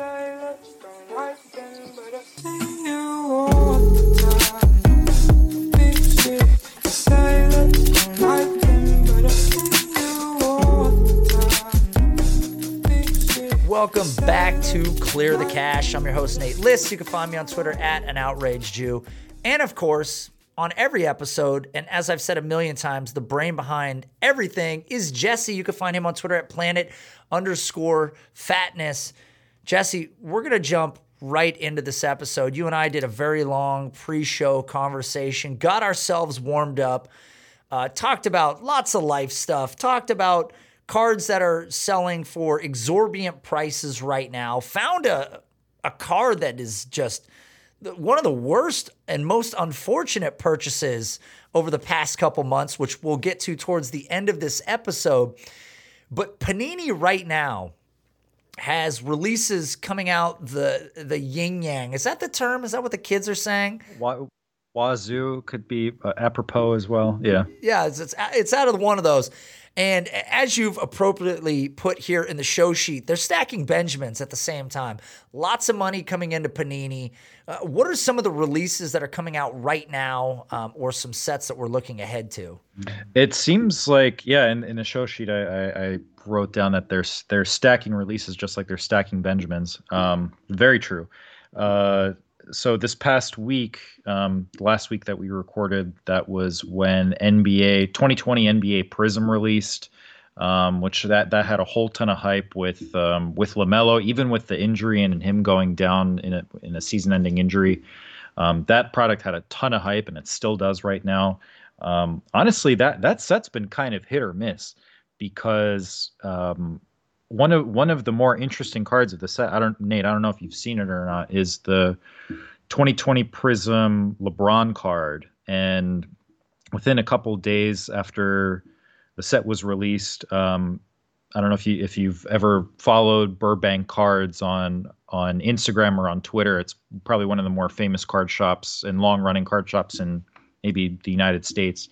Welcome back to Clear the Cash. I'm your host, Nate Liss. You can find me on Twitter at an outraged Jew. And of course, on every episode, and as I've said a million times, the brain behind everything is Jesse. You can find him on Twitter at planet underscore fatness. Jesse, we're going to jump right into this episode. You and I did a very long pre show conversation, got ourselves warmed up, uh, talked about lots of life stuff, talked about cards that are selling for exorbitant prices right now, found a, a card that is just one of the worst and most unfortunate purchases over the past couple months, which we'll get to towards the end of this episode. But Panini right now has releases coming out the the yin yang. Is that the term? Is that what the kids are saying? Wazoo could be uh, apropos as well. Yeah. Yeah, it's, it's it's out of one of those. And as you've appropriately put here in the show sheet, they're stacking Benjamins at the same time. Lots of money coming into Panini. Uh, what are some of the releases that are coming out right now, um, or some sets that we're looking ahead to? It seems like, yeah, in, in the show sheet, I, I, I wrote down that they're they're stacking releases just like they're stacking Benjamins. Um, very true. Uh, so this past week, um, last week that we recorded, that was when NBA 2020 NBA Prism released, um, which that that had a whole ton of hype with um, with Lamelo, even with the injury and him going down in a in a season-ending injury. Um, that product had a ton of hype, and it still does right now. Um, honestly, that that set's been kind of hit or miss because um, one of one of the more interesting cards of the set. I don't, Nate. I don't know if you've seen it or not. Is the 2020 Prism LeBron card, and within a couple days after the set was released, um, I don't know if you if you've ever followed Burbank Cards on on Instagram or on Twitter. It's probably one of the more famous card shops and long running card shops in maybe the United States.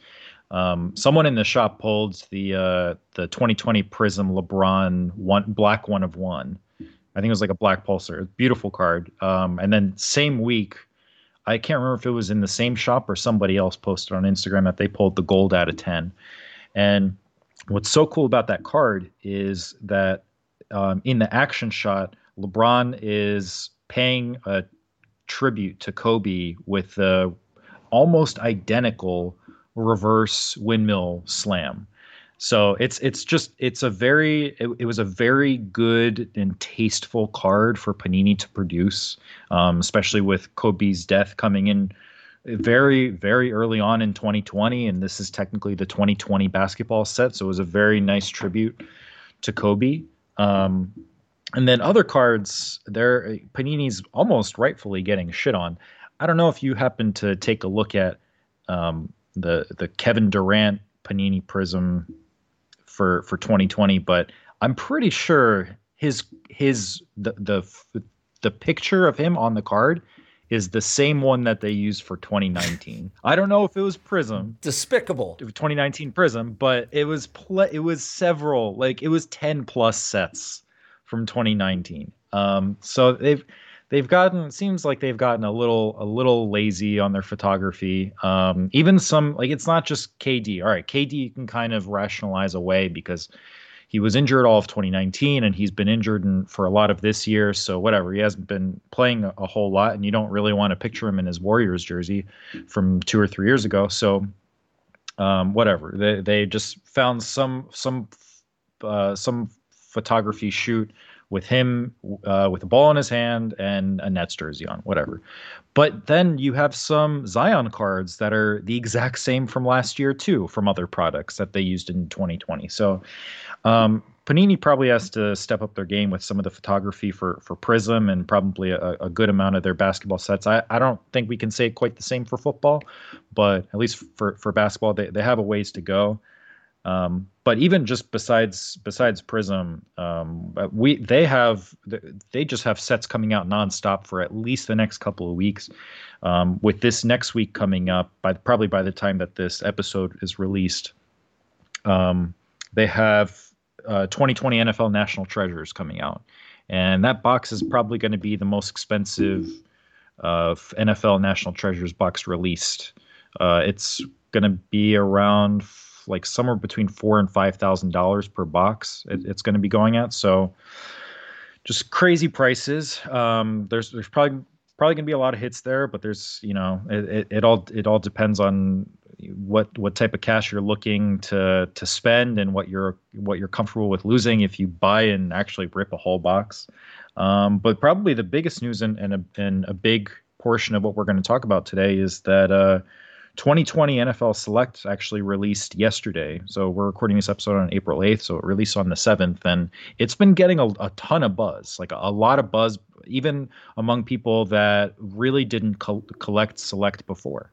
Um, someone in the shop pulled the uh, the 2020 Prism LeBron one black one of one. I think it was like a black pulsar. Beautiful card. Um, and then same week, I can't remember if it was in the same shop or somebody else posted on Instagram that they pulled the gold out of ten. And what's so cool about that card is that um, in the action shot, LeBron is paying a tribute to Kobe with the almost identical reverse windmill slam. So it's it's just it's a very it, it, was a very good and tasteful card for Panini to produce, um, especially with Kobe's death coming in very very early on in 2020, and this is technically the 2020 basketball set, so it was a very nice tribute to Kobe. Um, and then other cards, there Panini's almost rightfully getting shit on. I don't know if you happen to take a look at um, the the Kevin Durant Panini Prism for for 2020, but I'm pretty sure his his the the the picture of him on the card is the same one that they used for 2019. I don't know if it was Prism, despicable 2019 Prism, but it was pl- it was several like it was 10 plus sets from 2019. Um, so they've they've gotten it seems like they've gotten a little a little lazy on their photography. Um, even some like it's not just kd all right kd you can kind of rationalize away because he was injured all of 2019 and he's been injured in, for a lot of this year. So whatever he hasn't been playing a, a whole lot and you don't really want to picture him in his warriors jersey from two or three years ago. So um, whatever. They, they just found some some uh, some photography shoot with him uh, with a ball in his hand and a Nets jersey on, whatever. But then you have some Zion cards that are the exact same from last year too, from other products that they used in 2020. So um, Panini probably has to step up their game with some of the photography for for Prism and probably a, a, good amount of their basketball sets. I, I don't think we can say quite the same for football, but at least for, for basketball, they, they have a ways to go. Um, but even just besides besides Prism, um, we they have they just have sets coming out nonstop for at least the next couple of weeks. Um, with this next week coming up, by probably by the time that this episode is released, um, they have uh, 2020 NFL National Treasures coming out, and that box is probably going to be the most expensive of NFL National Treasures box released. Uh, it's going to be around like somewhere between four and five thousand dollars per box. It, it's going to be going at so just crazy prices. Um, there's there's probably probably going to be a lot of hits there, but there's you know it, it, it all it all depends on what what type of cash you're looking to to spend and what you're what you're comfortable with losing if you buy and actually rip a whole box. Um, but probably the biggest news and, and, a, and a big portion of what we're going to talk about today is that uh, 2020 NFL Select actually released yesterday. So we're recording this episode on April 8th, so it released on the 7th, and it's been getting a, a ton of buzz, like a, a, lot of buzz, even among people that really didn't co- collect Select before.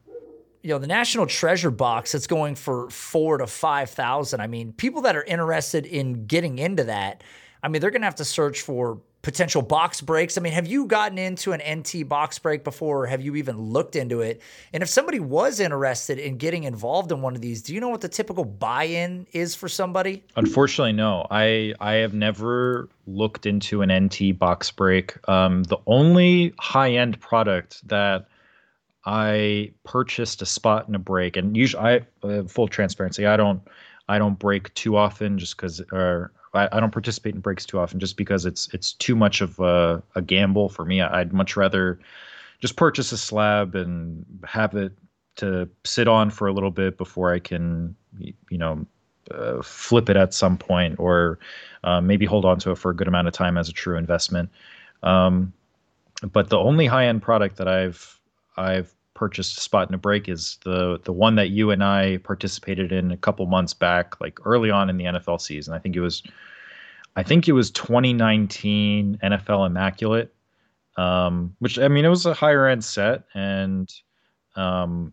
You know, the National Treasure box that's going for four to five thousand. I mean, people that are interested in getting into that, I mean, they're gonna have to search for potential box breaks. I mean, have you gotten into an NT box break before? Or have you even looked into it? And if somebody was interested in getting involved in one of these, do you know what the typical buy-in is for somebody? Unfortunately, no. I I have never looked into an NT box break. Um, the only high-end product that I purchased a spot in a break, and usually I uh, full transparency, I don't I don't break too often just because or I, I, don't participate in breaks too often just because it's it's too much of a, a gamble for me. I'd much rather just purchase a slab and have it to sit on for a little bit before I can, you know, uh, flip it at some point or uh, maybe hold on to it for a good amount of time as a true investment. Um, but the only high end product that I've I've purchased a spot in a break is the the one that you and I participated in a couple months back, like early on in the NFL season. I think it was, I think it was 2019 NFL Immaculate, um, which I mean it was a higher end set, and um,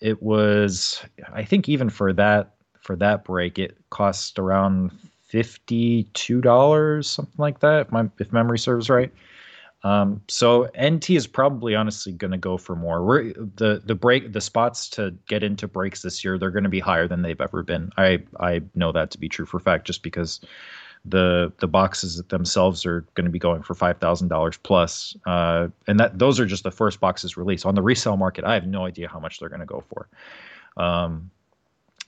it was I think even for that for that break it cost around fifty two dollars something like that if my if memory serves right. Um, so NT is probably honestly going to go for more. We're, the the break the spots to get into breaks this year they're going to be higher than they've ever been. I I know that to be true for fact just because the the boxes themselves are going to be going for five thousand dollars plus, uh, and that those are just the first boxes released on the resale market. I have no idea how much they're going to go for. Um,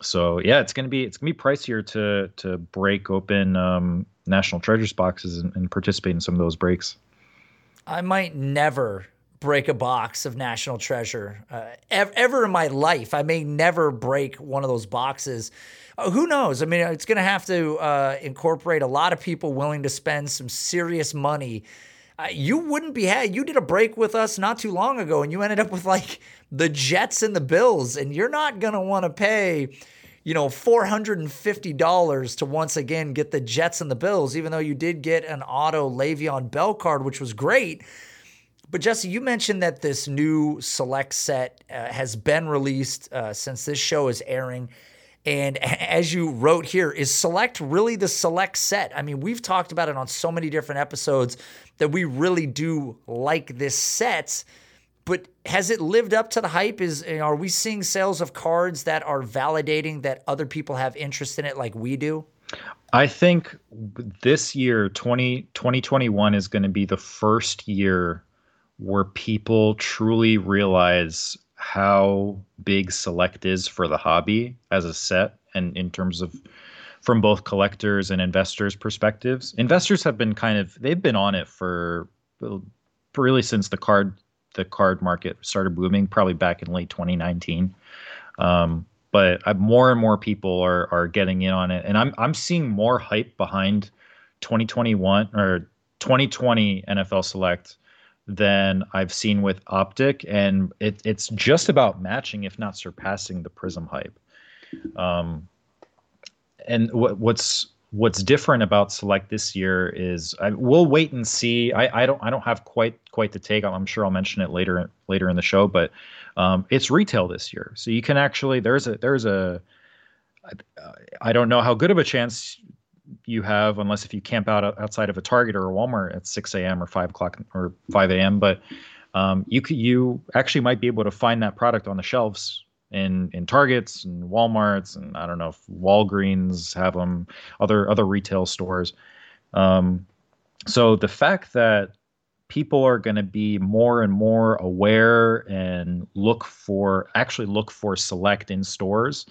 so yeah, it's gonna be it's gonna be pricier to to break open um, national treasures boxes and, and participate in some of those breaks. I might never break a box of National Treasure uh, ever, ever, in my life. I may never break one of those boxes. Uh, who knows? I mean, it's going to have to uh, incorporate a lot of people willing to spend some serious money. Uh, you wouldn't be had. You did a break with us not too long ago, and you ended up with like the Jets and the Bills, and you're not going to want to pay you know, $450 to once again get the Jets and the Bills, even though you did get an auto Le'Veon Bell card, which was great. But Jesse, you mentioned that this new select set uh, has been released uh, since this show is airing. And as you wrote here, is select really the select set? I mean, we've talked about it on so many different episodes that we really do like this set but has it lived up to the hype? Is eh, are we seeing sales of cards that are validating that other people have interest in it like we do? I think this year 20, 2021 is going to be the first year where people truly realize how big select is for the hobby as a set and in terms of from both collectors and investors perspectives investors have been kind of they've been on it for really since the card the card market started booming, probably back in late 2019. Um, but I, more and more people are are getting in on it, and I'm I'm seeing more hype behind 2021 or 2020 NFL Select than I've seen with Optic, and it, it's just about matching, if not surpassing, the Prism hype. Um, and what, what's what's different about Select this year is I, we'll wait and see. I, I don't I don't have quite quite the take. I'm sure I'll mention it later later in the show, but um, it's retail this year, so you can actually there's a there's a I don't know how good of a chance you have unless if you camp out outside of a Target or a Walmart at 6 a.m. or 5 o'clock or 5 a.m. But um, you could, you actually might be able to find that product on the shelves in in Targets and WalMarts and I don't know if Walgreens have them, other other retail stores. Um, so the fact that people are going to be more and more aware and look for actually look for select in stores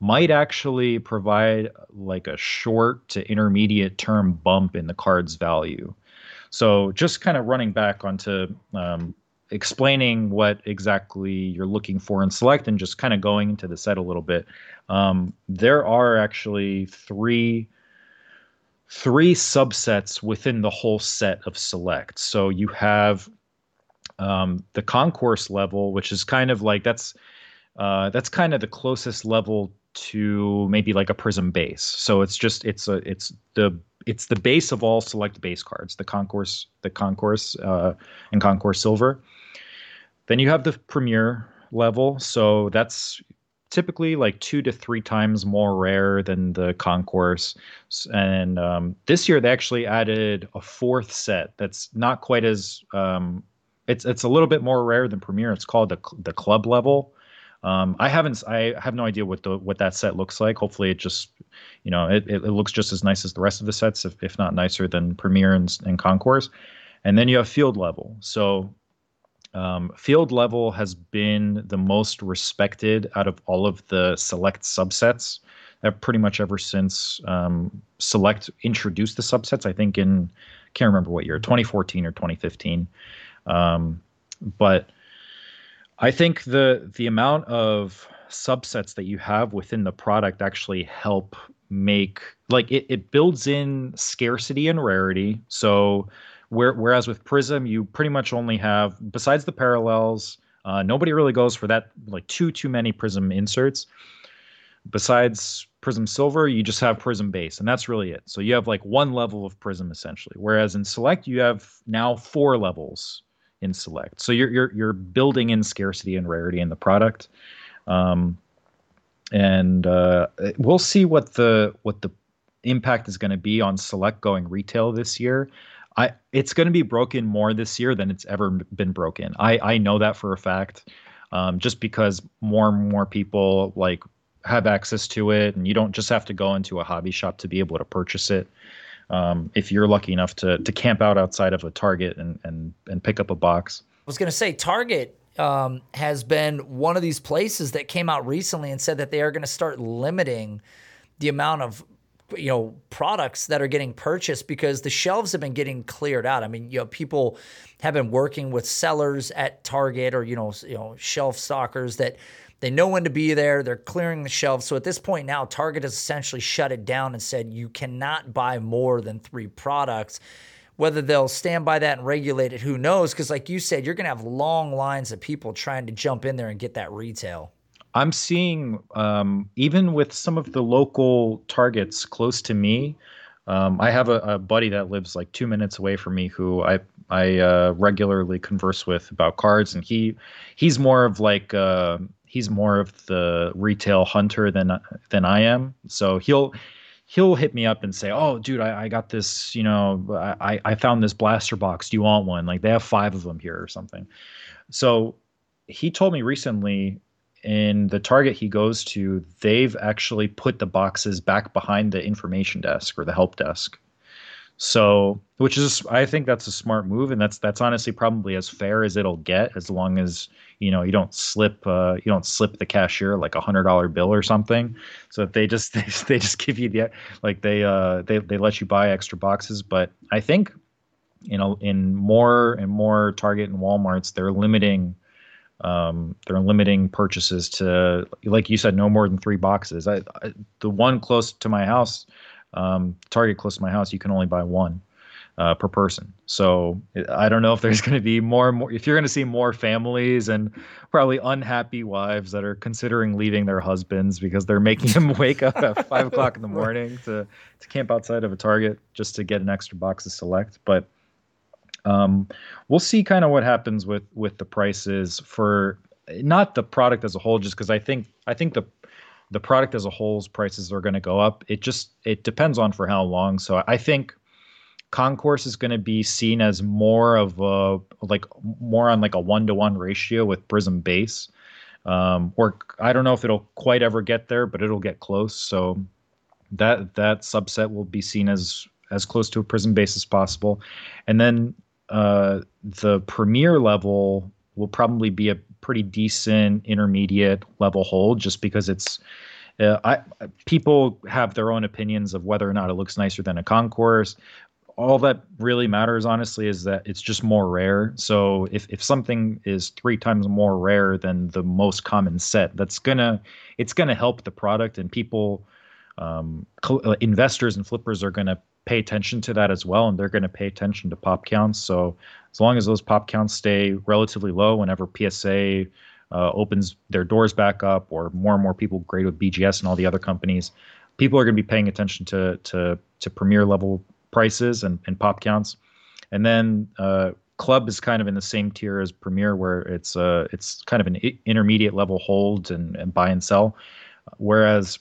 might actually provide like a short to intermediate term bump in the card's value. So just kind of running back onto um, explaining what exactly you're looking for in select and just kind of going into the set a little bit. Um, there are actually three three subsets within the whole set of select. So you have um, the concourse level, which is kind of like that's uh, that's kind of the closest level to maybe like a prism base. So it's just it's a it's the it's the base of all select base cards, the concourse, the concourse, uh, and concourse silver. Then you have the premier level, so that's typically like two to three times more rare than the concourse. And um, this year they actually added a fourth set that's not quite as um, it's it's a little bit more rare than premier. It's called the the club level. Um, I haven't. I have no idea what the what that set looks like. Hopefully, it just, you know, it, it, looks just as nice as the rest of the sets, if, if not nicer than Premier and, and Concourse. And then you have field level. So, um, field level has been the most respected out of all of the select subsets. Pretty much ever since um, Select introduced the subsets. I think in can't remember what year, 2014 or 2015. Um, but I think the the amount of subsets that you have within the product actually help make like it, it builds in scarcity and rarity. So where, whereas with Prism, you pretty much only have besides the parallels, uh, nobody really goes for that like too too many Prism inserts. Besides Prism Silver, you just have Prism Base, and that's really it. So you have like one level of Prism essentially. Whereas in Select, you have now four levels in select. So you're you're you're building in scarcity and rarity in the product, um, and uh, we'll see what the what the impact is going to be on select going retail this year. I it's going to be broken more this year than it's ever been broken. I I know that for a fact, um, just because more and more people like have access to it, and you don't just have to go into a hobby shop to be able to purchase it um, if you're lucky enough to to camp out outside of a Target and and and pick up a box. I was going to say Target um, has been one of these places that came out recently and said that they are going to start limiting the amount of you know products that are getting purchased because the shelves have been getting cleared out. I mean, you know, people have been working with sellers at Target or you know, you know, shelf stockers that they know when to be there. They're clearing the shelves. So at this point now, Target has essentially shut it down and said you cannot buy more than three products. Whether they'll stand by that and regulate it, who knows? Because, like you said, you're going to have long lines of people trying to jump in there and get that retail. I'm seeing, um, even with some of the local targets close to me, um, I have a, a, buddy that lives like two minutes away from me who I I uh, regularly converse with about cards, and he he's more of like uh, he's more of the retail hunter than than I am. So he'll he'll hit me up and say, "Oh, dude, I, I got this. You know, I I found this blaster box. Do you want one? Like they have five of them here or something." So he told me recently in the target he goes to, they've actually put the boxes back behind the information desk or the help desk. So, which is, I think that's a smart move, and that's that's honestly probably as fair as it'll get, as long as you know you don't slip uh, you don't slip the cashier like a hundred dollar bill or something. So if they just they, they just give you the like they uh they they let you buy extra boxes, but I think you know in more and more Target and WalMarts they're limiting um, they're limiting purchases to like you said no more than three boxes I, I, the one close to my house Um, Target close to my house, you can only buy one uh, per person. So I don't know if there's going to be more and more. If you're going to see more families and probably unhappy wives that are considering leaving their husbands because they're making them wake up at five o'clock in the morning to to camp outside of a Target just to get an extra box of Select, but. Um, we'll see kind of what happens with with the prices for not the product as a whole, just because I think I think the the product as a whole's prices are going to go up. It just it depends on for how long. So I think concourse is going to be seen as more of a like more on like a one to one ratio with prism base um, or i don't know if it'll quite ever get there but it'll get close so that that subset will be seen as as close to a prism base as possible and then uh, the premier level will probably be a pretty decent intermediate level hold just because it's uh, I people have their own opinions of whether or not it looks nicer than a concourse. All that really matters honestly is that it's just more rare. So if, if something is three times more rare than the most common set that's gonna it's gonna help the product and people um, uh, investors and flippers are gonna pay attention to that as well and they're gonna pay attention to pop counts so as long as those pop counts stay relatively low whenever psa uh, opens their doors back up or more and more people grade with bgs and all the other companies people are going to be paying attention to to to premier level prices and, and pop counts. And then uh, Club is kind of in the same tier as Premier, where it's uh, it's kind of an intermediate level hold and, and buy and sell, whereas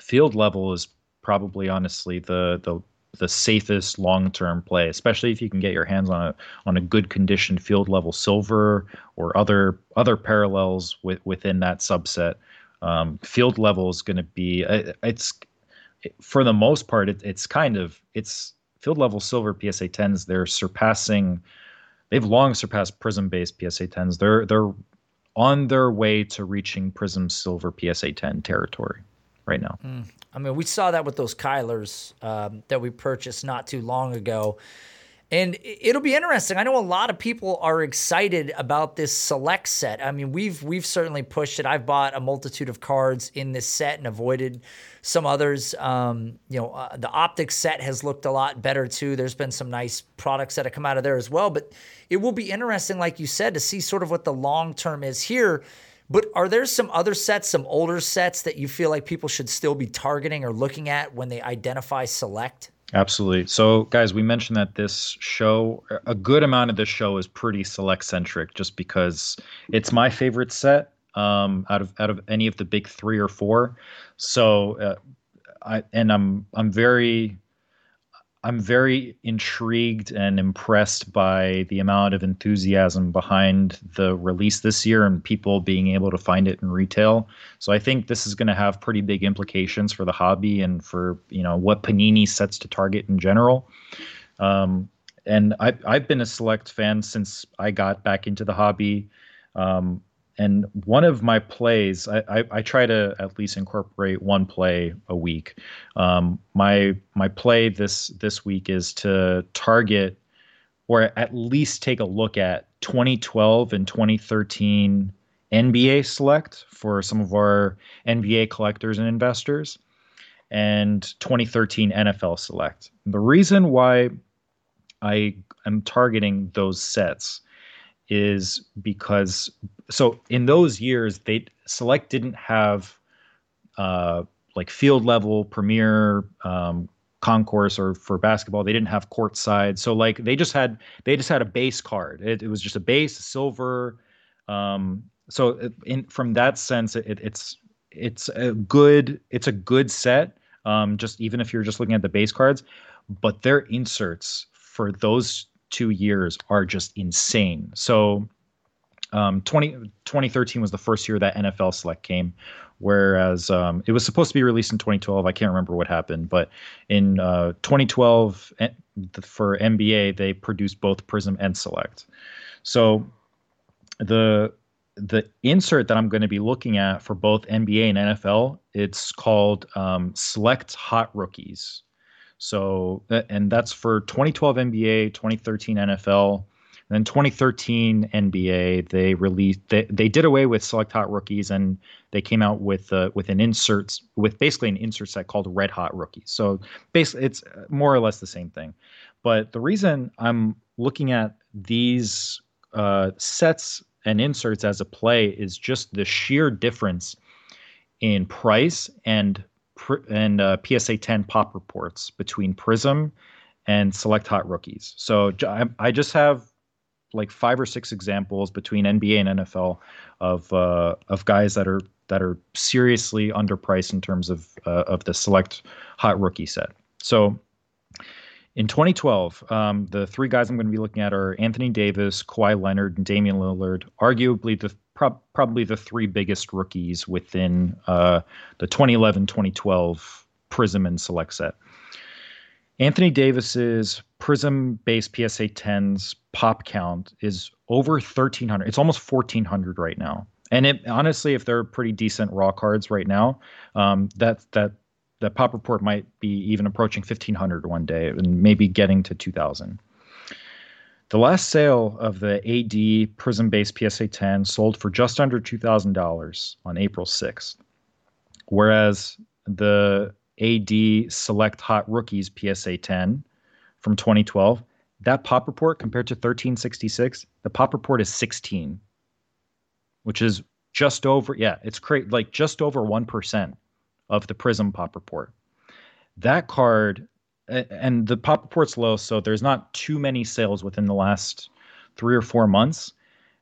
Field level is probably honestly the the the safest long term play, especially if you can get your hands on a on a good condition field level silver or other other parallels with, within that subset. Um, field level is going to be uh, it's for the most part, it, it's kind of it's field level silver PSA 10s. They're surpassing. They've long surpassed Prism based PSA 10s. They're they're on their way to reaching Prism Silver PSA 10 territory right now. Mm. I mean, we saw that with those Kylers um, that we purchased not too long ago. And it'll be interesting. I know a lot of people are excited about this select set. I mean, we've we've certainly pushed it. I've bought a multitude of cards in this set and avoided some others. Um, you know, uh, the optic set has looked a lot better too. There's been some nice products that have come out of there as well. But it will be interesting, like you said, to see sort of what the long term is here. But are there some other sets, some older sets that you feel like people should still be targeting or looking at when they identify select? Absolutely. So, guys, we mentioned that this show, a good amount of this show is pretty select centric, just because it's my favorite set um, out of out of any of the big three or four. So, uh, I and I'm I'm very I'm very intrigued and impressed by the amount of enthusiasm behind the release this year and people being able to find it in retail. So I think this is going to have pretty big implications for the hobby and for you know what Panini sets to target in general. Um, and I, I've been a select fan since I got back into the hobby. Um, and one of my plays I, I, I, try to at least incorporate one play a week. Um, my my play this this week is to target or at least take a look at 2012 and 2013 nba select for some of our nba collectors and investors and 2013 nfl select. The reason why i am targeting those sets is because so in those years they select didn't have uh, like field level premier um, concourse or for basketball. They didn't have court side. So like they just had they just had a base card. It, it was just a base silver um, so in from that sense it, it's it's a good it's a good set um, just even if you're just looking at the base cards. But their inserts for those two years are just insane. So um, 20, 2013 was the first year that NFL Select came, whereas um, it was supposed to be released in 2012. I can't remember what happened, but in uh, 2012 eh, for NBA they produced both Prism and Select. So the the insert that I'm going to be looking at for both NBA and NFL, it's called um, Select Hot Rookies. So, and that's for 2012 NBA, 2013 NFL, then 2013 NBA, they released they, they did away with select hot rookies and they came out with uh, with an inserts with basically an insert set called Red Hot Rookies. So basically, it's more or less the same thing. But the reason I'm looking at these uh, sets and inserts as a play is just the sheer difference in price and and uh, PSA 10 pop reports between Prism and Select Hot Rookies. So I, just have like five or six examples between NBA and NFL of uh, of guys that are that are seriously underpriced in terms of uh, of the Select Hot Rookie set. So in 2012, um, the three guys I'm going to be looking at are Anthony Davis, Kawhi Leonard, and Damian Lillard. Arguably the pro- probably the three biggest rookies within uh, the 2011-2012 Prism and Select set. Anthony Davis's Prism based PSA 10s pop count is over 1300. It's almost 1400 right now. And it honestly, if they're pretty decent raw cards right now, um, that that the pop report might be even approaching 1500 one day and maybe getting to 2000 the last sale of the ad prism based psa 10 sold for just under $2000 on april 6th whereas the ad select hot rookies psa 10 from 2012 that pop report compared to 1366 the pop report is 16 which is just over yeah it's great like just over 1% of the Prism Pop Report. That card, and the Pop Report's low, so there's not too many sales within the last three or four months.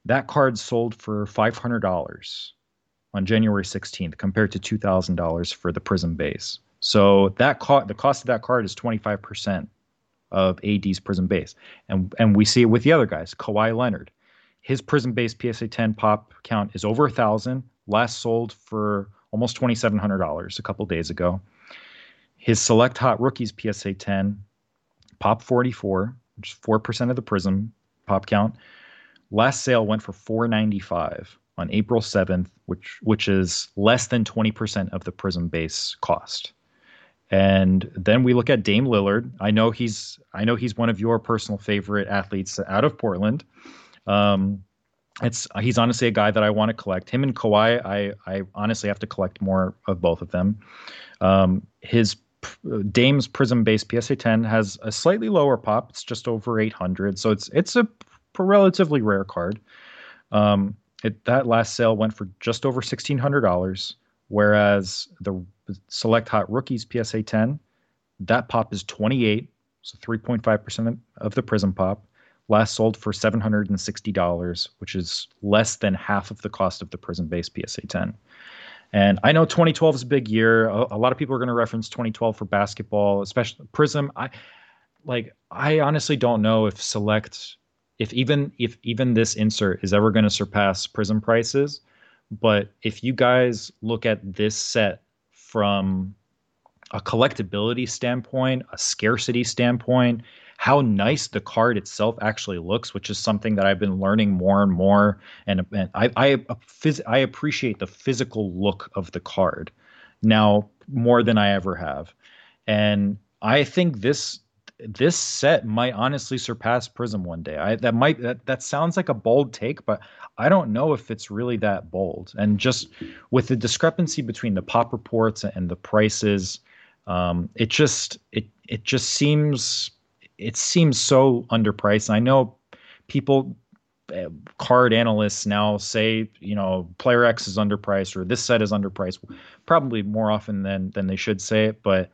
That card sold for $500 on January 16th compared to $2,000 for the Prism base. So that co- the cost of that card is 25% of AD's Prism base. And and we see it with the other guys, Kawhi Leonard. His Prism base PSA 10 pop count is over a thousand. Last sold for almost $2,700 a couple days ago. His Select Hot Rookies PSA 10, Pop 44, which is 4% of the Prism pop count. Last sale went for 495 on April 7th, which which is less than 20% of the Prism base cost. And then we look at Dame Lillard. I know he's I know he's one of your personal favorite athletes out of Portland. Um, it's he's honestly a guy that I want to collect. Him and Kawhi, I I honestly have to collect more of both of them. Um, his Dame's Prism based PSA 10 has a slightly lower pop. It's just over 800, so it's it's a relatively rare card. Um, it, that last sale went for just over $1,600, whereas the Select Hot Rookies PSA 10, that pop is 28, so 3.5% of the Prism pop last sold for $760, which is less than half of the cost of the Prism base PSA 10. And I know 2012 is a big year. A, a lot of people are going to reference 2012 for basketball, especially Prism. I like I honestly don't know if select if even if even this insert is ever going to surpass Prism prices, but if you guys look at this set from a collectability standpoint, a scarcity standpoint, how nice the card itself actually looks, which is something that I've been learning more and more. And, and I I, I appreciate the physical look of the card now more than I ever have, and I think this this set might honestly surpass Prism one day. I that might that, that sounds like a bold take, but I don't know if it's really that bold. And just with the discrepancy between the pop reports and the prices, um, it just it it just seems it seems so underpriced. I know people eh, card analysts now say you know player X is underpriced or this set is underpriced, probably more often than than they should say it. But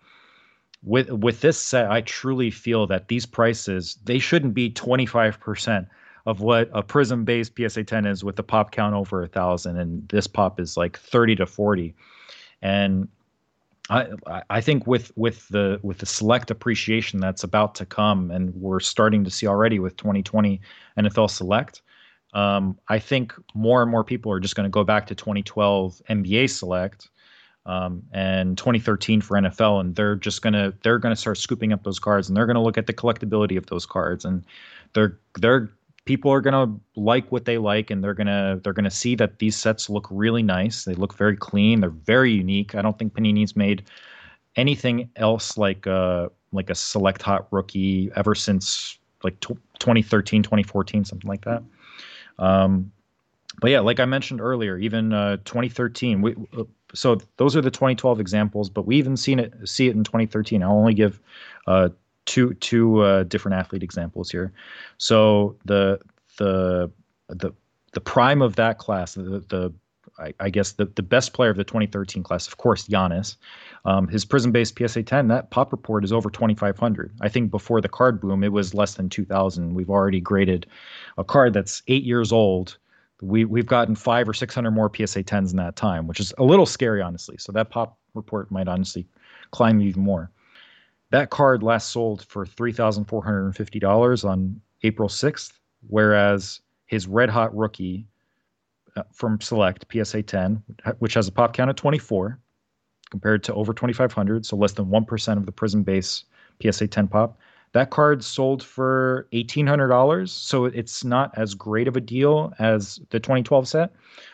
with with this set, I truly feel that these prices they shouldn't be twenty five percent of what a prism based PSA 10 is with the pop count over a thousand, and this pop is like thirty to forty, and I I think with with the with the select appreciation that's about to come, and we're starting to see already with 2020 NFL Select. Um, I think more and more people are just going to go back to 2012 NBA Select um, and 2013 for NFL, and they're just gonna they're gonna start scooping up those cards, and they're gonna look at the collectability of those cards, and they're they're people are gonna like what they like, and they're gonna they're gonna see that these sets look really nice. They look very clean. They're very unique. I don't think Panini's made anything else like uh like a select hot rookie ever since like t- 2013, 2014, something like that. Um, but yeah, like I mentioned earlier, even uh, 2013. We, uh, so those are the 2012 examples, but we even seen it see it in 2013. I'll only give uh, two two uh, different athlete examples here. So the the the the prime of that class, the the I, guess the, the best player of the 2013 class, of course, Giannis. Um, his Prizm based PSA 10, that pop report is over 2,500. I think before the card boom, it was less than 2,000. We've already graded a card that's eight years old. We, we've gotten five or 600 more PSA 10s in that time, which is a little scary, honestly. So that pop report might honestly climb even more. That card last sold for $3,450 on April 6th, whereas his red hot rookie uh, from Select PSA 10, which has a pop count of 24, compared to over 2,500, so less than 1% of the Prizm base PSA 10 pop. That card sold for $1,800, so it's not as great of a deal as the 2012 set,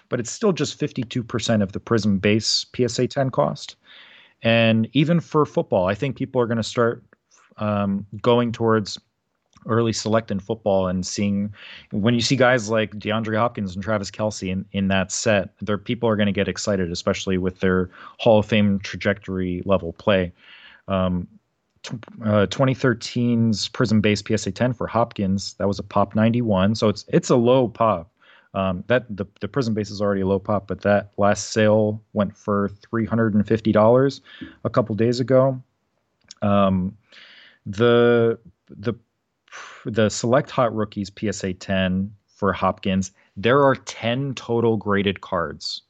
but it's still just 52% of the Prism base PSA 10 cost. And even for football, I think people are going to start um, going towards early select in football and seeing when you see guys like DeAndre Hopkins and Travis Kelce in, in that set, there people are going to get excited, especially with their Hall of Fame trajectory level play. Um, uh, 2013's Prizm Base PSA 10 for Hopkins, that was a pop 91, so it's it's a low pop. Um, that the the Prizm Base is already a low pop, but that last sale went for three hundred and fifty dollars a couple days ago. Um, the the the select hot rookies PSA 10 for Hopkins, there are 10 total graded cards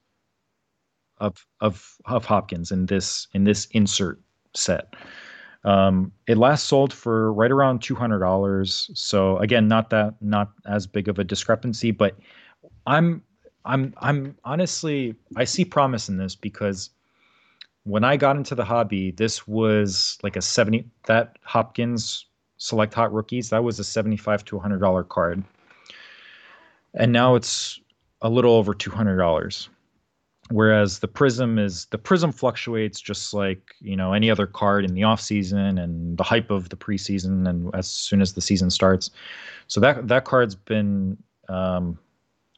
of of of Hopkins in this in this insert set. Um, it last sold for right around two hundred dollars. So again, not that not as big of a discrepancy, but I'm I'm I'm honestly I see promise in this because when I got into the hobby, this was like a seventy that Hopkins select hot rookies, that was a 75 to $100 card. And now it's a little over $200. Whereas the prism is the prism fluctuates just like you know any other card in the off season and the hype of the preseason and as soon as the season starts. So that that card's been um,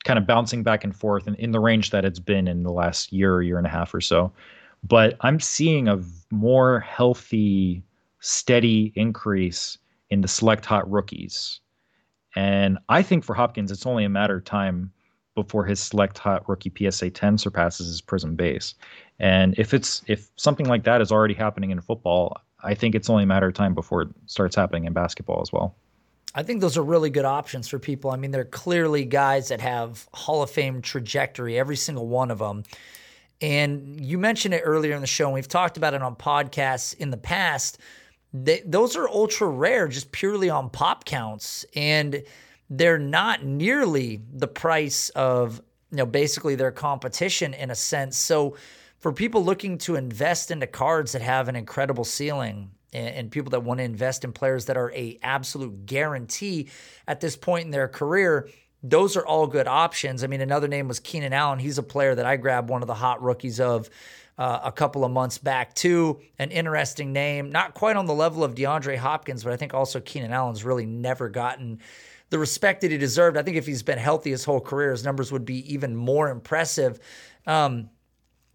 kind of bouncing back and forth in, in the range that it's been in the last year, year and a half or so. But I'm seeing a more healthy, steady increase in the select hot rookies. And I think for Hopkins, it's only a matter of time before his select hot rookie PSA 10 surpasses his prism base. And if it's if something like that is already happening in football, I think it's only a matter of time before it starts happening in basketball as well. I think those are really good options for people. I mean, they're clearly guys that have Hall of Fame trajectory, every single one of them. And you mentioned it earlier in the show, and we've talked about it on podcasts in the past they, those are ultra rare just purely on pop counts and they're not nearly the price of you know basically their competition in a sense so for people looking to invest into cards that have an incredible ceiling and, and people that want to invest in players that are a absolute guarantee at this point in their career those are all good options. I mean, another name was Keenan Allen. He's a player that I grabbed one of the hot rookies of uh, a couple of months back, too. An interesting name, not quite on the level of DeAndre Hopkins, but I think also Keenan Allen's really never gotten the respect that he deserved. I think if he's been healthy his whole career, his numbers would be even more impressive. Um,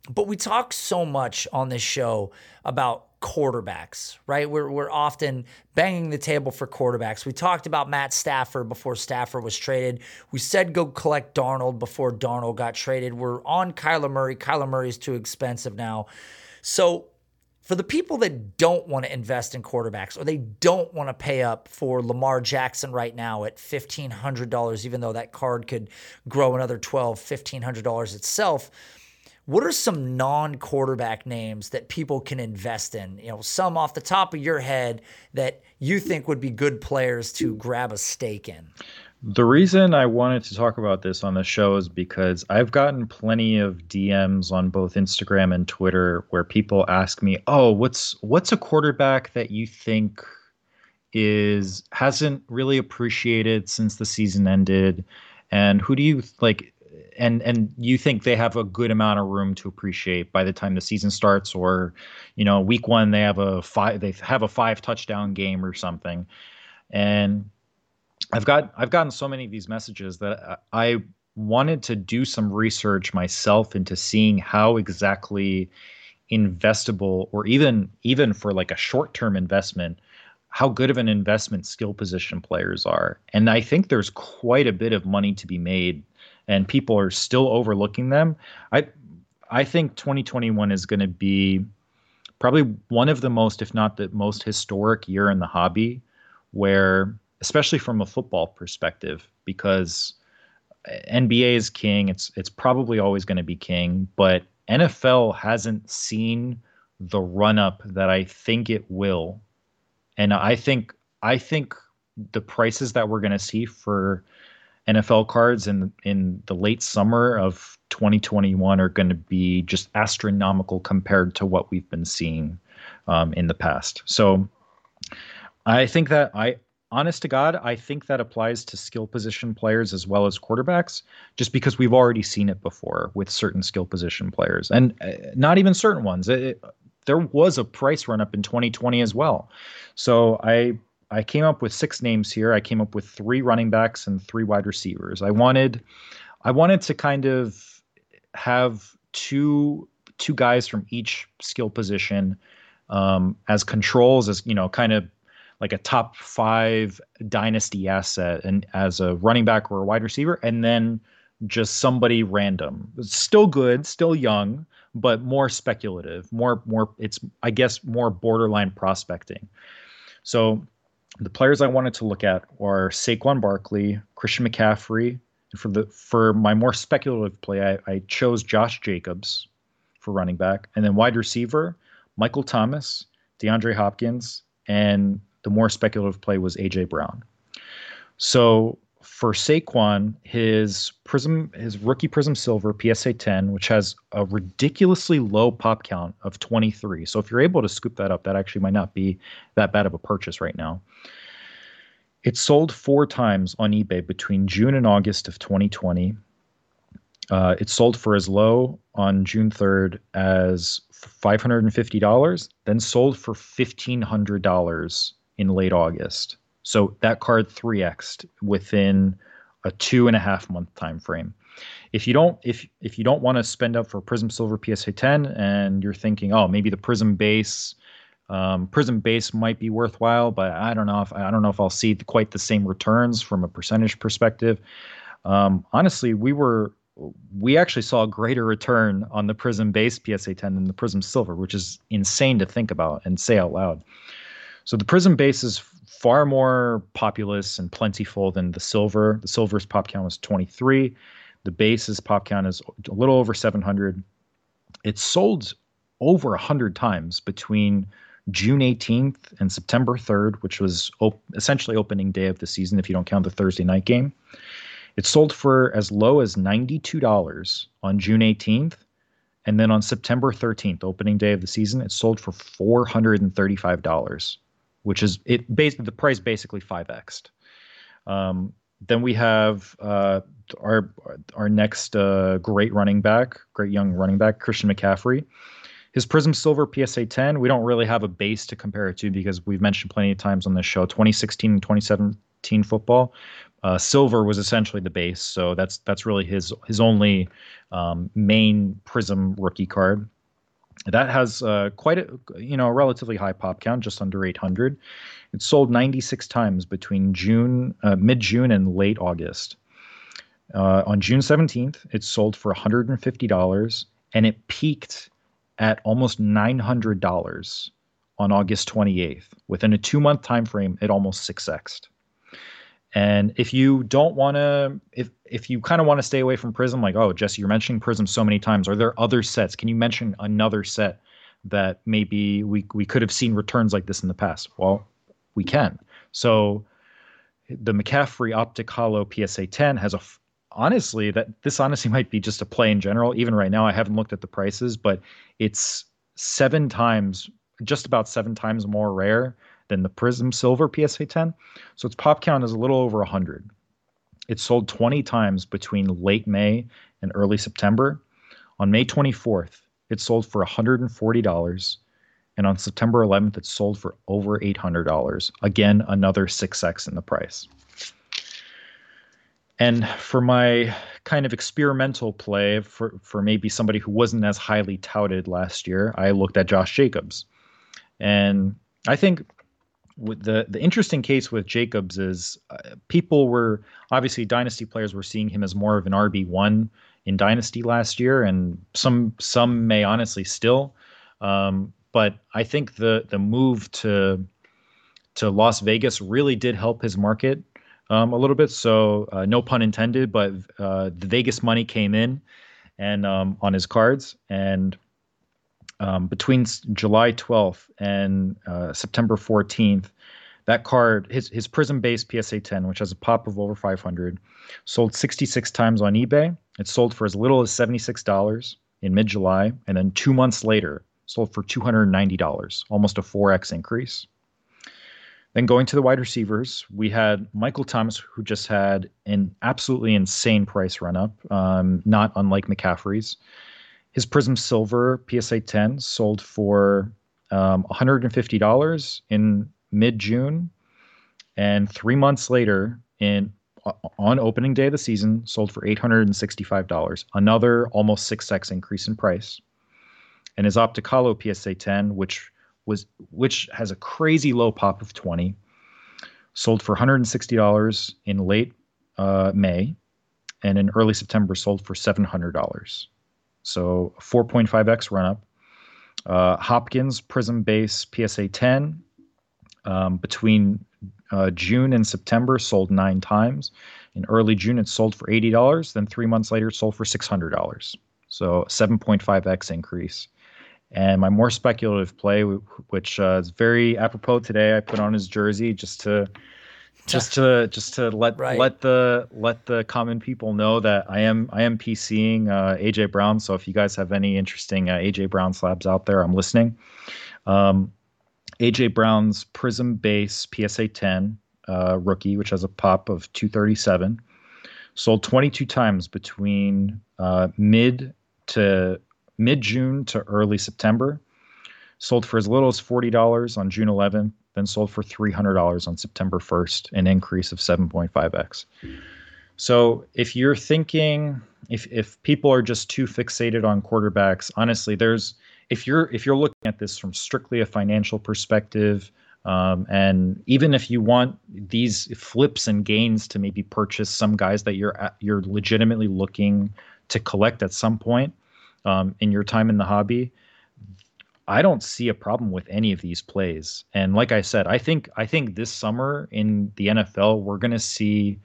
but we talk so much on this show about quarterbacks, right? We're, we're often banging the table for quarterbacks. We talked about Matt Stafford before Stafford was traded. We said go collect Darnold before Darnold got traded. We're on Kyler Murray. Kyler Murray is too expensive now. So, for the people that don't want to invest in quarterbacks or they don't want to pay up for Lamar Jackson right now at $1,500, even though that card could grow another $1,200, $1,500 itself what are some non-quarterback names that people can invest in? You know, some off the top of your head that you think would be good players to grab a stake in. The reason I wanted to talk about this on the show is because I've gotten plenty of DMs on both Instagram and Twitter where people ask me, "Oh, what's what's a quarterback that you think is hasn't really appreciated since the season ended?" And who do you like and and you think they have a good amount of room to appreciate by the time the season starts or you know week one they have a five they have a five touchdown game or something and I've got I've gotten so many of these messages that I wanted to do some research myself into seeing how exactly investable or even even for like a short-term investment how good of an investment skill position players are. And i think there's quite a bit of money to be made and people are still overlooking them. I i think 2021 is going to be probably one of the most if not the most historic year in the hobby where especially from a football perspective because NBA is king. It's it's probably always going to be king, but NFL hasn't seen the run up that I think it will. And I think I think the prices that we're going to see for NFL cards in in the late summer of 2021 are going to be just astronomical compared to what we've been seeing um, in the past. So I think that I honest to God, I think that applies to skill position players as well as quarterbacks, just because we've already seen it before with certain skill position players, and uh, not even certain ones. It, there was a price run up in 2020 as well. So I I came up with six names here. I came up with three running backs and three wide receivers. I wanted I wanted to kind of have two two guys from each skill position um, as controls, as you know, kind of like a top five dynasty asset and as a running back or a wide receiver, and then just somebody random. Still good, still young, but more speculative, more more it's I guess more borderline prospecting. So the players I wanted to look at are Saquon Barkley, Christian McCaffrey. And for the for my more speculative play, I, I chose Josh Jacobs for running back, and then wide receiver, Michael Thomas, DeAndre Hopkins, and the more speculative play was AJ Brown. So for Saquon, his Prism, his rookie Prism Silver PSA 10, which has a ridiculously low pop count of 23. So if you're able to scoop that up, that actually might not be that bad of a purchase right now. It sold four times on eBay between June and August of 2020. Uh, it sold for as low on June 3rd as $550, then sold for $1,500 in late August. So that card 3xed within a two and a half month time frame. If you don't if if you don't want to spend up for Prism Silver PSA 10 and you're thinking, oh, maybe the Prism base um, Prism base might be worthwhile, but I don't know if I don't know if I'll see quite the same returns from a percentage perspective. Um, honestly, we were we actually saw a greater return on the Prism base PSA 10 than the Prism Silver, which is insane to think about and say out loud. So the Prism base is far more populous and plentiful than the silver. The silver's pop count was 23. The base's pop count is a little over 700. It sold over 100 times between June 18th and September 3rd, which was op- essentially opening day of the season if you don't count the Thursday night game. It sold for as low as $92 on June 18th. And then on September 13th, opening day of the season, it sold for $435 which is it basically the price basically 5x. Um, then we have uh, our our next uh, great running back, great young running back, Christian McCaffrey. His Prism Silver PSA 10, we don't really have a base to compare it to because we've mentioned plenty of times on this show 2016 and 2017 football. Uh, silver was essentially the base, so that's that's really his his only um, main Prism rookie card that has uh, quite a you know a relatively high pop count, just under 800. It sold 96 times between June, uh, mid June, and late August. Uh, on June 17th, it sold for $150, and it peaked at almost $900 on August 28th. Within a two-month time frame, it almost 6xed. And if you don't want to, if if you kind of want to stay away from Prism, like oh Jesse, you're mentioning Prism so many times. Are there other sets? Can you mention another set that maybe we we could have seen returns like this in the past? Well, we can. So the McCaffrey Optic Holo PSA 10 has a honestly that this honestly might be just a play in general. Even right now, I haven't looked at the prices, but it's seven times, just about seven times more rare than the Prism Silver PSA 10. So its pop count is a little over 100. It sold 20 times between late May and early September. On May 24th, it sold for $140. And on September 11th, it sold for over $800. Again, another 6x in the price. and for my kind of experimental play for for maybe somebody who wasn't as highly touted last year, I looked at Josh Jacobs, and I think the the interesting case with Jacobs is uh, people were obviously dynasty players were seeing him as more of an RB one in dynasty last year, and some some may honestly still. Um, but I think the the move to to Las Vegas really did help his market um, a little bit. So uh, no pun intended, but uh, the Vegas money came in and um, on his cards, and um, between July 12th and uh, September 14th, that card, his his Prism based PSA 10, which has a pop of over 500, sold 66 times on eBay. It sold for as little as $76 in mid July, and then two months later, sold for $290, almost a 4x increase. Then going to the wide receivers, we had Michael Thomas, who just had an absolutely insane price run up, um, not unlike McCaffrey's. His Prism Silver PSA 10 sold for um, $150 in mid June, and three months later, in on opening day of the season, sold for $865, another almost 6x increase in price. And his Optic Holo PSA 10, which was which has a crazy low pop of 20, sold for $160 in late uh, May, and in early September sold for $700. So 4.5x run up. Uh, Hopkins Prism Base PSA 10 um, between uh, June and September sold nine times. In early June, it sold for $80. Then three months later, it sold for $600. So 7.5x increase. And my more speculative play, which uh, is very apropos today, I put on his jersey just to just to just to let right. let the let the common people know that I am I am PCing uh, AJ Brown. So if you guys have any interesting uh, AJ Brown slabs out there, I'm listening. Um, AJ Brown's Prism Base PSA 10 uh, rookie, which has a pop of 237, sold 22 times between uh, mid to mid June to early September. Sold for as little as $40 on June 11th, then sold for $300 on September 1st, an increase of 7.5x. So if you're thinking, if, if people are just too fixated on quarterbacks, honestly, there's if you're if you're looking at this from strictly a financial perspective, um, and even if you want these flips and gains to maybe purchase some guys that you're you're legitimately looking to collect at some point, um, in your time in the hobby, I don't see a problem with any of these plays. And like I said, I think I think this summer in the NFL we're going to see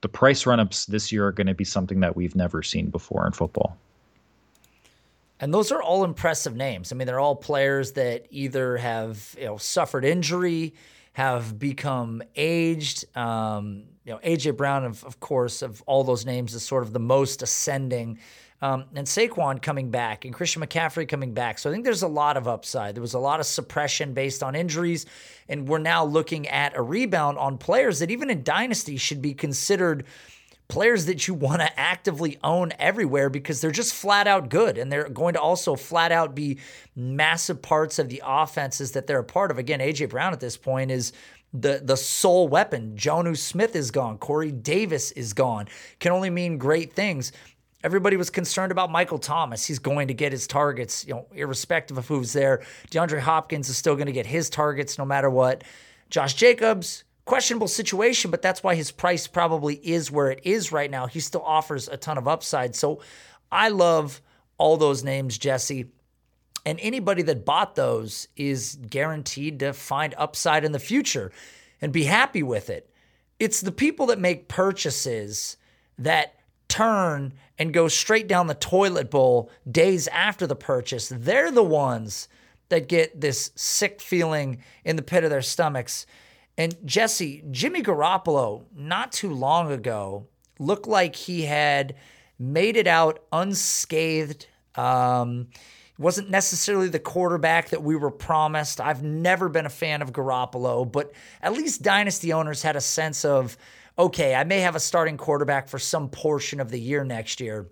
the price run-ups this year are going to be something that we've never seen before in football. And those are all impressive names. I mean, they're all players that either have you know suffered injury, have become aged. Um, you know, AJ Brown, of, of course, of all those names, is sort of the most ascending. Um, and Saquon coming back and Christian McCaffrey coming back. So I think there's a lot of upside. There was a lot of suppression based on injuries. And we're now looking at a rebound on players that even in Dynasty should be considered players that you want to actively own everywhere because they're just flat out good and they're going to also flat out be massive parts of the offenses that they're a part of. Again, AJ Brown at this point is the the sole weapon. Jonnu Smith is gone. Corey Davis is gone. Can only mean great things. Everybody was concerned about Michael Thomas. He's going to get his targets, you know, irrespective of who's there. DeAndre Hopkins is still going to get his targets no matter what. Josh Jacobs, questionable situation, but that's why his price probably is where it is right now. He still offers a ton of upside. So I love all those names, Jesse. And anybody that bought those is guaranteed to find upside in the future and be happy with it. It's the people that make purchases that turn and go straight down the toilet bowl days after the purchase, they're the ones that get this sick feeling in the pit of their stomachs. And Jesse, Jimmy Garoppolo, not too long ago, looked like he had made it out unscathed. Um, wasn't necessarily the quarterback that we were promised. I've never been a fan of Garoppolo, but at least dynasty owners had a sense of okay, I may have a starting quarterback for some portion of the year next year.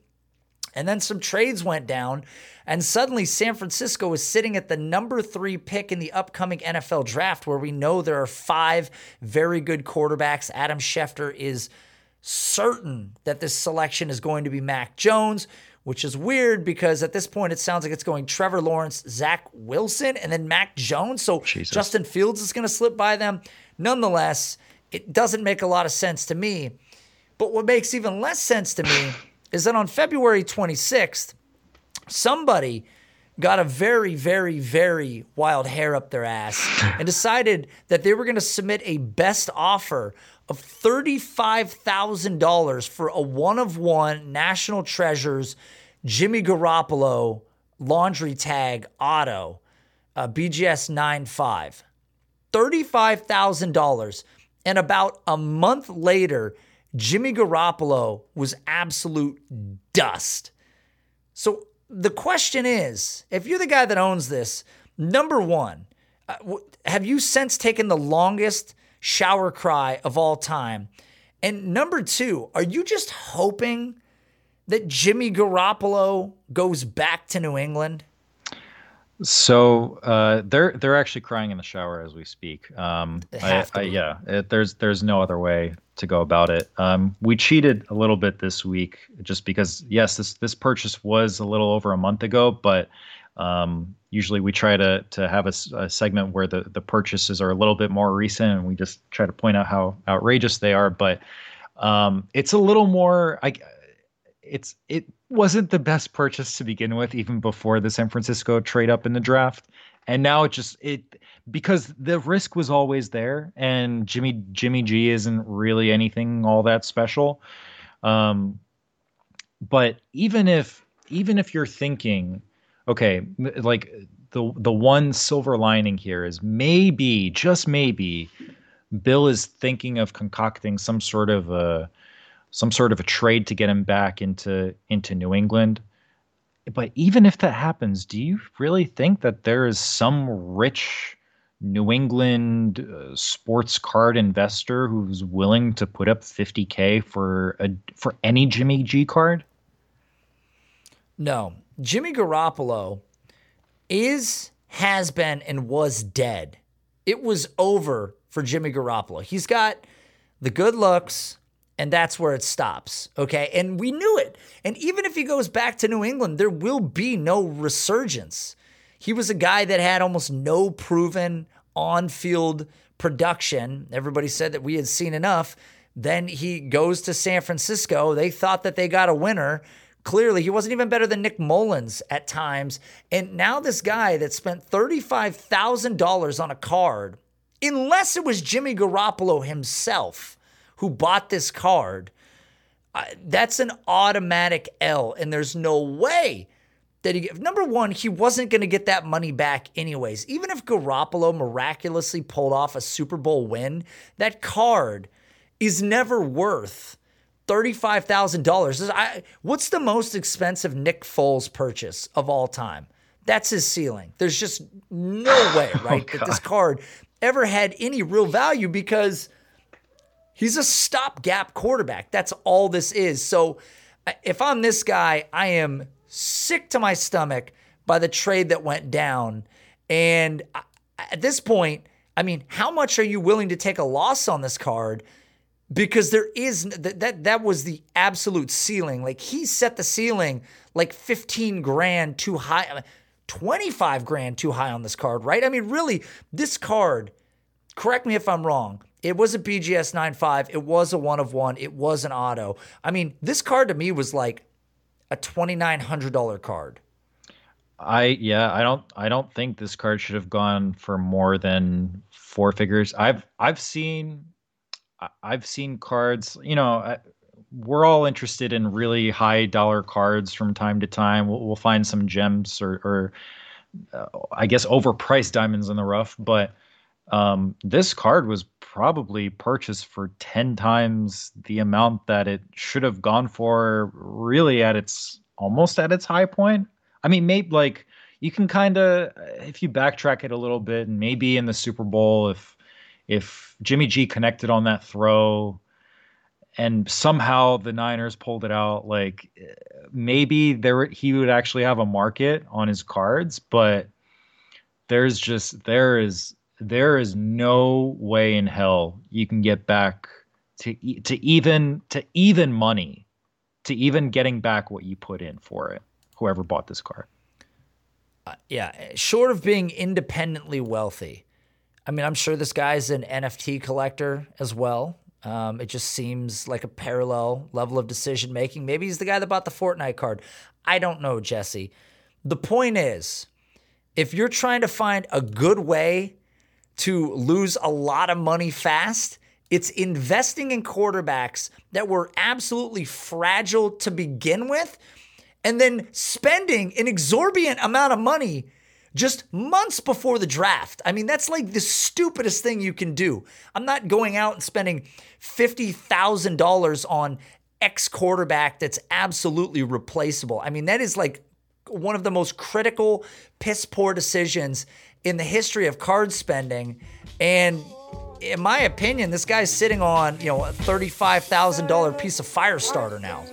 And then some trades went down, and suddenly San Francisco was sitting at the number three pick in the upcoming NFL draft, where we know there are five very good quarterbacks. Adam Schefter is certain that this selection is going to be Mac Jones, which is weird because at this point it sounds like it's going Trevor Lawrence, Zach Wilson, and then Mac Jones. So Jesus. Justin Fields is going to slip by them. Nonetheless, it doesn't make a lot of sense to me. But what makes even less sense to me is that on February 26th, somebody got a very, very, very wild hair up their ass and decided that they were going to submit a best offer of $35,000 for a one of one National Treasures Jimmy Garoppolo laundry tag auto, uh, BGS 95. $35,000. And about a month later, Jimmy Garoppolo was absolute dust. So the question is if you're the guy that owns this, number one, uh, have you since taken the longest shower cry of all time? And number two, are you just hoping that Jimmy Garoppolo goes back to New England? So uh, they're they're actually crying in the shower as we speak. Um, I, I, yeah, it, there's there's no other way to go about it. Um, we cheated a little bit this week just because yes, this this purchase was a little over a month ago, but um, usually we try to to have a, a, segment where the the purchases are a little bit more recent, and we just try to point out how outrageous they are. But um, it's a little more. I it's it wasn't the best purchase to begin with, even before the San Francisco trade up in the draft. And now it just it because the risk was always there, and Jimmy Jimmy G isn't really anything all that special. Um, but even if even if you're thinking, okay, like the the one silver lining here is maybe just maybe Bill is thinking of concocting some sort of a some sort of a trade to get him back into into New England. But even if that happens, do you really think that there is some rich New England uh, sports card investor who's willing to put up 50k for a for any Jimmy G card? No. Jimmy Garoppolo is has been and was dead. It was over for Jimmy Garoppolo. He's got the good looks, and that's where it stops. Okay. And we knew it. And even if he goes back to New England, there will be no resurgence. He was a guy that had almost no proven on field production. Everybody said that we had seen enough. Then he goes to San Francisco. They thought that they got a winner. Clearly, he wasn't even better than Nick Mullens at times. And now, this guy that spent $35,000 on a card, unless it was Jimmy Garoppolo himself, who bought this card, that's an automatic L. And there's no way that he, number one, he wasn't going to get that money back anyways. Even if Garoppolo miraculously pulled off a Super Bowl win, that card is never worth $35,000. What's the most expensive Nick Foles purchase of all time? That's his ceiling. There's just no way, oh, right, oh, that this card ever had any real value because – He's a stopgap quarterback. That's all this is. So uh, if I'm this guy, I am sick to my stomach by the trade that went down. And uh, at this point, I mean, how much are you willing to take a loss on this card? Because there is that that that was the absolute ceiling. Like he set the ceiling like 15 grand too high, 25 grand too high on this card, right? I mean, really, this card, correct me if I'm wrong, it was a BGS 9.5. It was a one of one. It was an auto. I mean, this card to me was like a $2,900 card. I yeah, I don't I don't think this card should have gone for more than four figures. I've I've seen I've seen cards, you know, we're all interested in really high dollar cards from time to time. We'll, we'll find some gems or, or uh, I guess overpriced diamonds in the rough, but um, this card was probably purchased for 10 times the amount that it should have gone for really at its almost at its high point. I mean, maybe like you can kind of if you backtrack it a little bit and maybe in the Super Bowl if if Jimmy G connected on that throw and somehow the Niners pulled it out like maybe there he would actually have a market on his cards, but there's just there is there is no way in hell you can get back to to even to even money, to even getting back what you put in for it. Whoever bought this car. Uh, yeah, short of being independently wealthy. I mean, I'm sure this guy's an NFT collector as well. Um, it just seems like a parallel level of decision making. Maybe he's the guy that bought the Fortnite card. I don't know, Jesse. The point is, if you're trying to find a good way to lose a lot of money fast, it's investing in quarterbacks that were absolutely fragile to begin with and then spending an exorbitant amount of money just months before the draft. I mean, that's like the stupidest thing you can do. I'm not going out and spending $50,000 on X quarterback that's absolutely replaceable. I mean, that is like one of the most critical, piss poor decisions in the history of card spending. And in my opinion, this guy's sitting on, you know, a $35,000 piece of fire starter now.